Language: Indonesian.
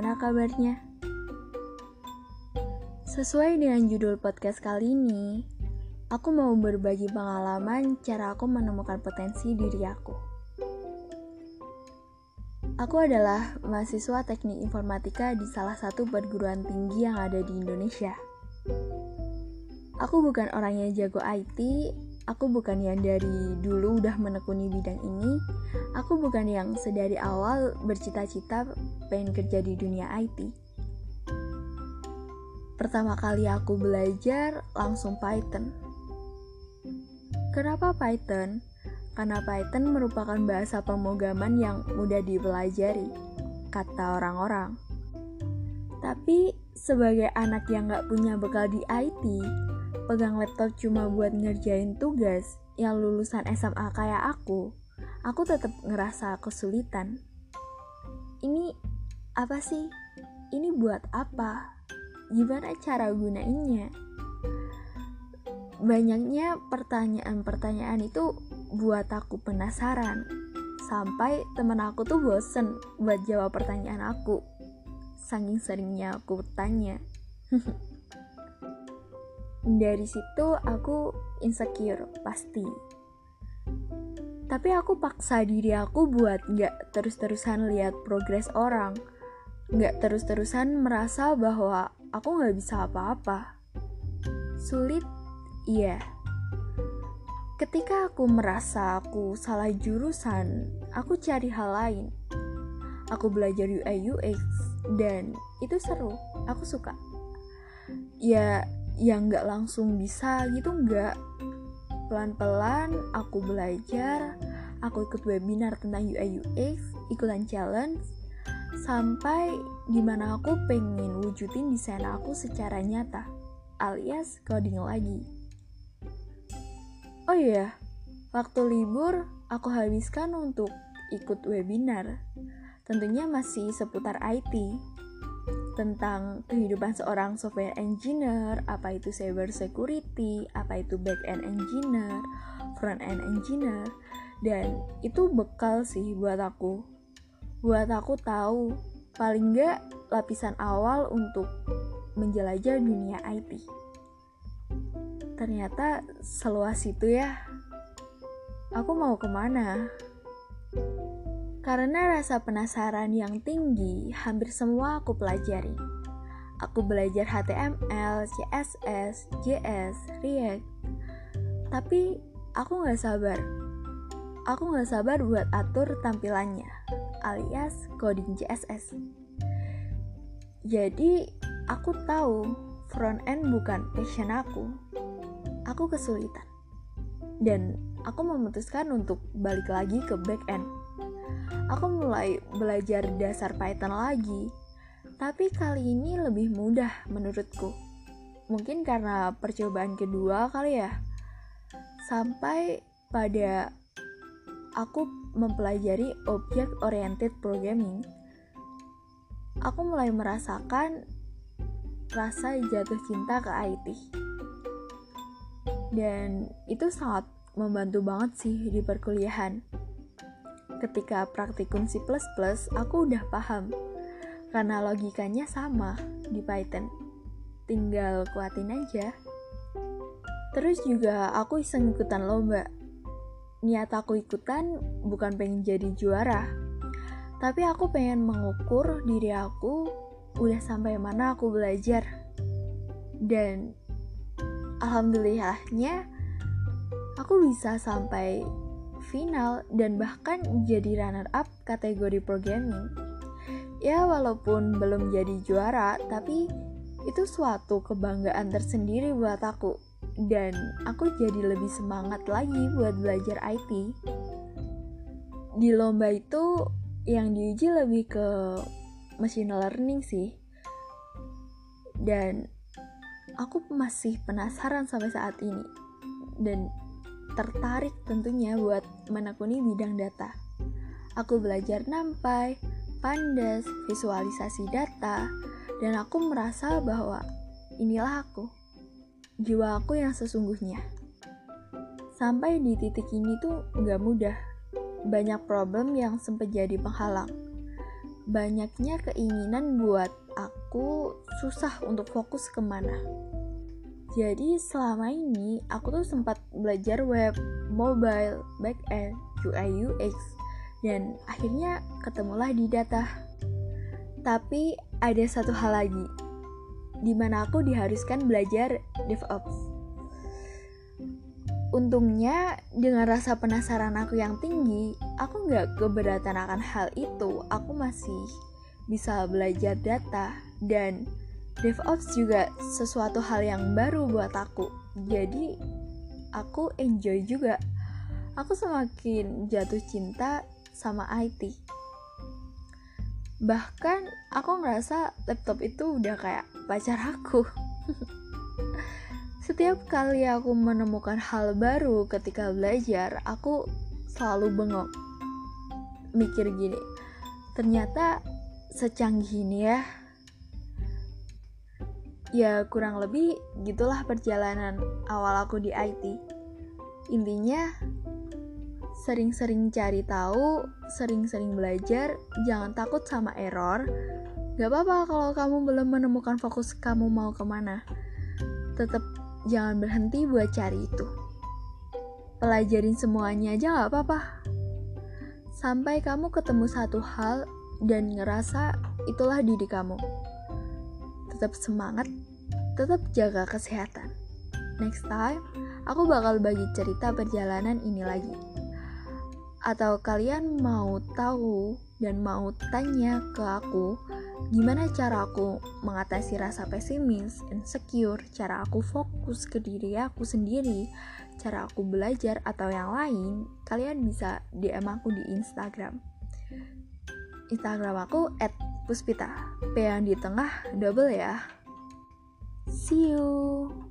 gimana kabarnya? Sesuai dengan judul podcast kali ini, aku mau berbagi pengalaman cara aku menemukan potensi diri aku. Aku adalah mahasiswa teknik informatika di salah satu perguruan tinggi yang ada di Indonesia. Aku bukan orang yang jago IT, aku bukan yang dari dulu udah menekuni bidang ini, aku bukan yang sedari awal bercita-cita pengen kerja di dunia IT. Pertama kali aku belajar langsung Python. Kenapa Python? Karena Python merupakan bahasa pemrograman yang mudah dipelajari, kata orang-orang. Tapi sebagai anak yang gak punya bekal di IT, pegang laptop cuma buat ngerjain tugas yang lulusan SMA kayak aku, aku tetap ngerasa kesulitan. Ini apa sih? Ini buat apa? Gimana cara gunainnya? Banyaknya pertanyaan-pertanyaan itu buat aku penasaran. Sampai temen aku tuh bosen buat jawab pertanyaan aku. Saking seringnya aku tanya. dari situ aku insecure pasti. Tapi aku paksa diri aku buat gak terus-terusan lihat progres orang. Gak terus-terusan merasa bahwa aku gak bisa apa-apa. Sulit iya. Ketika aku merasa aku salah jurusan aku cari hal lain. Aku belajar UI UX dan itu seru. Aku suka. Ya yang nggak langsung bisa gitu nggak. Pelan-pelan aku belajar aku ikut webinar tentang UI UX ikutan challenge sampai di mana aku pengen wujudin desain aku secara nyata alias coding lagi. Oh iya waktu libur aku habiskan untuk ikut webinar tentunya masih seputar IT tentang kehidupan seorang software engineer, apa itu cyber security, apa itu back end engineer, front end engineer, dan itu bekal sih buat aku. Buat aku tahu paling nggak lapisan awal untuk menjelajah dunia IT. Ternyata seluas itu ya. Aku mau ke mana? Karena rasa penasaran yang tinggi, hampir semua aku pelajari. Aku belajar HTML, CSS, JS, React. Tapi aku gak sabar. Aku gak sabar buat atur tampilannya, alias coding CSS. Jadi, aku tahu front end bukan passion aku. Aku kesulitan. Dan aku memutuskan untuk balik lagi ke back end aku mulai belajar dasar Python lagi. Tapi kali ini lebih mudah menurutku. Mungkin karena percobaan kedua kali ya. Sampai pada aku mempelajari object oriented programming. Aku mulai merasakan rasa jatuh cinta ke IT. Dan itu sangat membantu banget sih di perkuliahan ketika praktikum C++, aku udah paham. Karena logikanya sama di Python. Tinggal kuatin aja. Terus juga aku iseng ikutan lomba. Niat aku ikutan bukan pengen jadi juara. Tapi aku pengen mengukur diri aku udah sampai mana aku belajar. Dan alhamdulillahnya aku bisa sampai final dan bahkan jadi runner up kategori programming. Ya walaupun belum jadi juara, tapi itu suatu kebanggaan tersendiri buat aku dan aku jadi lebih semangat lagi buat belajar IT. Di lomba itu yang diuji lebih ke machine learning sih. Dan aku masih penasaran sampai saat ini. Dan tertarik tentunya buat menekuni bidang data. Aku belajar nampai, pandas, visualisasi data, dan aku merasa bahwa inilah aku, jiwa aku yang sesungguhnya. Sampai di titik ini tuh nggak mudah, banyak problem yang sempat jadi penghalang. banyaknya keinginan buat aku susah untuk fokus ke mana. Jadi selama ini aku tuh sempat belajar web, mobile, backend, UI UX, dan akhirnya ketemulah di data. Tapi ada satu hal lagi, di mana aku diharuskan belajar DevOps. Untungnya dengan rasa penasaran aku yang tinggi, aku nggak keberatan akan hal itu. Aku masih bisa belajar data dan DevOps juga sesuatu hal yang baru buat aku. Jadi aku enjoy juga. Aku semakin jatuh cinta sama IT. Bahkan aku ngerasa laptop itu udah kayak pacar aku. Setiap kali aku menemukan hal baru ketika belajar, aku selalu bengong. Mikir gini, ternyata secanggih ini ya. Ya kurang lebih gitulah perjalanan awal aku di IT. Intinya sering-sering cari tahu, sering-sering belajar, jangan takut sama error. Gak apa-apa kalau kamu belum menemukan fokus kamu mau ke mana. Tetap jangan berhenti buat cari itu. Pelajarin semuanya aja gak apa-apa. Sampai kamu ketemu satu hal dan ngerasa itulah diri kamu. Tetap semangat, tetap jaga kesehatan. Next time, aku bakal bagi cerita perjalanan ini lagi. Atau kalian mau tahu dan mau tanya ke aku, Gimana cara aku mengatasi rasa pesimis, insecure, cara aku fokus ke diri aku sendiri, cara aku belajar atau yang lain, kalian bisa DM aku di Instagram. Instagram aku @puspita. P yang di tengah double ya. See you.